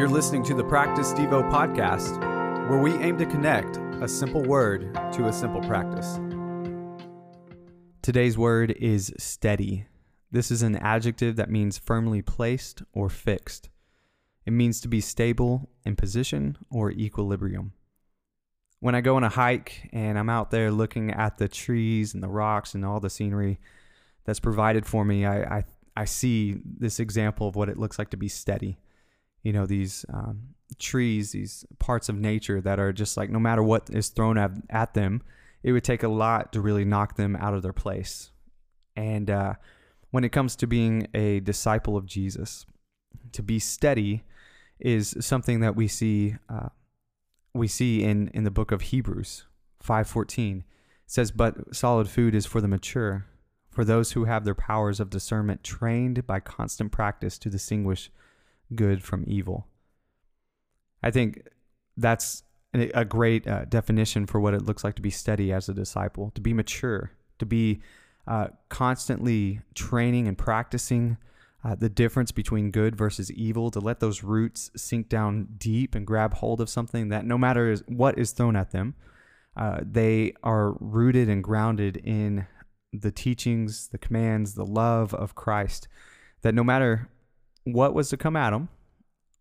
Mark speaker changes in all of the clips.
Speaker 1: You're listening to the Practice Devo podcast, where we aim to connect a simple word to a simple practice. Today's word is steady. This is an adjective that means firmly placed or fixed. It means to be stable in position or equilibrium. When I go on a hike and I'm out there looking at the trees and the rocks and all the scenery that's provided for me, I, I, I see this example of what it looks like to be steady. You know, these um, trees, these parts of nature that are just like no matter what is thrown at, at them, it would take a lot to really knock them out of their place. And uh, when it comes to being a disciple of Jesus, to be steady is something that we see uh, we see in in the book of Hebrews 5:14 it says but solid food is for the mature for those who have their powers of discernment trained by constant practice to distinguish good from evil I think that's a great uh, definition for what it looks like to be steady as a disciple to be mature to be uh, constantly training and practicing uh, the difference between good versus evil, to let those roots sink down deep and grab hold of something that no matter what is thrown at them, uh, they are rooted and grounded in the teachings, the commands, the love of Christ. That no matter what was to come at them,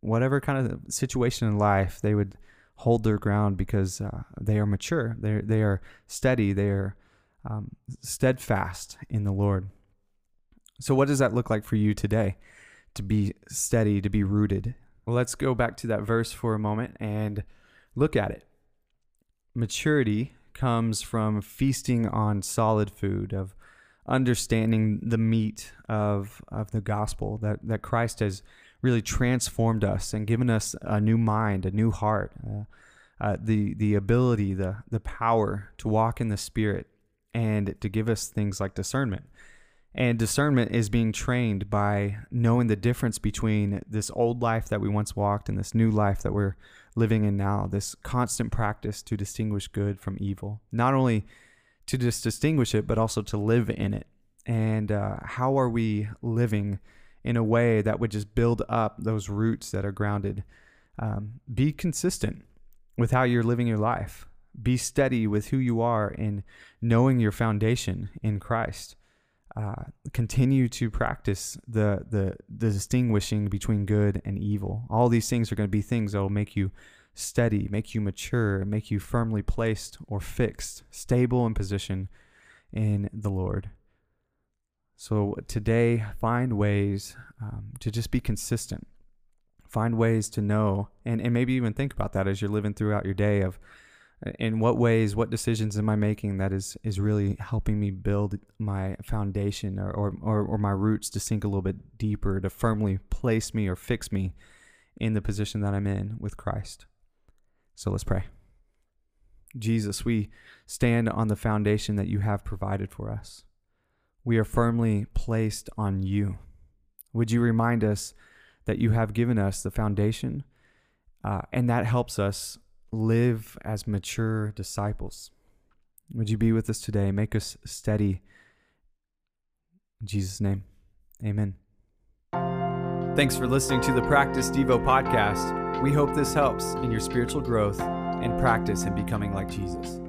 Speaker 1: whatever kind of situation in life, they would hold their ground because uh, they are mature, they they are steady, they are um, steadfast in the Lord. So, what does that look like for you today? To be steady, to be rooted. Well, let's go back to that verse for a moment and look at it. Maturity comes from feasting on solid food, of understanding the meat of, of the gospel, that, that Christ has really transformed us and given us a new mind, a new heart, uh, uh, the, the ability, the, the power to walk in the Spirit, and to give us things like discernment. And discernment is being trained by knowing the difference between this old life that we once walked and this new life that we're living in now, this constant practice to distinguish good from evil. Not only to just distinguish it, but also to live in it. And uh, how are we living in a way that would just build up those roots that are grounded? Um, be consistent with how you're living your life. Be steady with who you are in knowing your foundation in Christ uh, continue to practice the, the the distinguishing between good and evil. All these things are going to be things that will make you steady, make you mature, make you firmly placed or fixed, stable in position in the Lord. So today, find ways um, to just be consistent. Find ways to know, and, and maybe even think about that as you're living throughout your day of in what ways what decisions am i making that is is really helping me build my foundation or, or or, or, my roots to sink a little bit deeper to firmly place me or fix me in the position that i'm in with christ so let's pray jesus we stand on the foundation that you have provided for us we are firmly placed on you would you remind us that you have given us the foundation uh, and that helps us live as mature disciples. Would you be with us today? Make us steady. In Jesus' name, amen. Thanks for listening to the Practice Devo podcast. We hope this helps in your spiritual growth and practice in becoming like Jesus.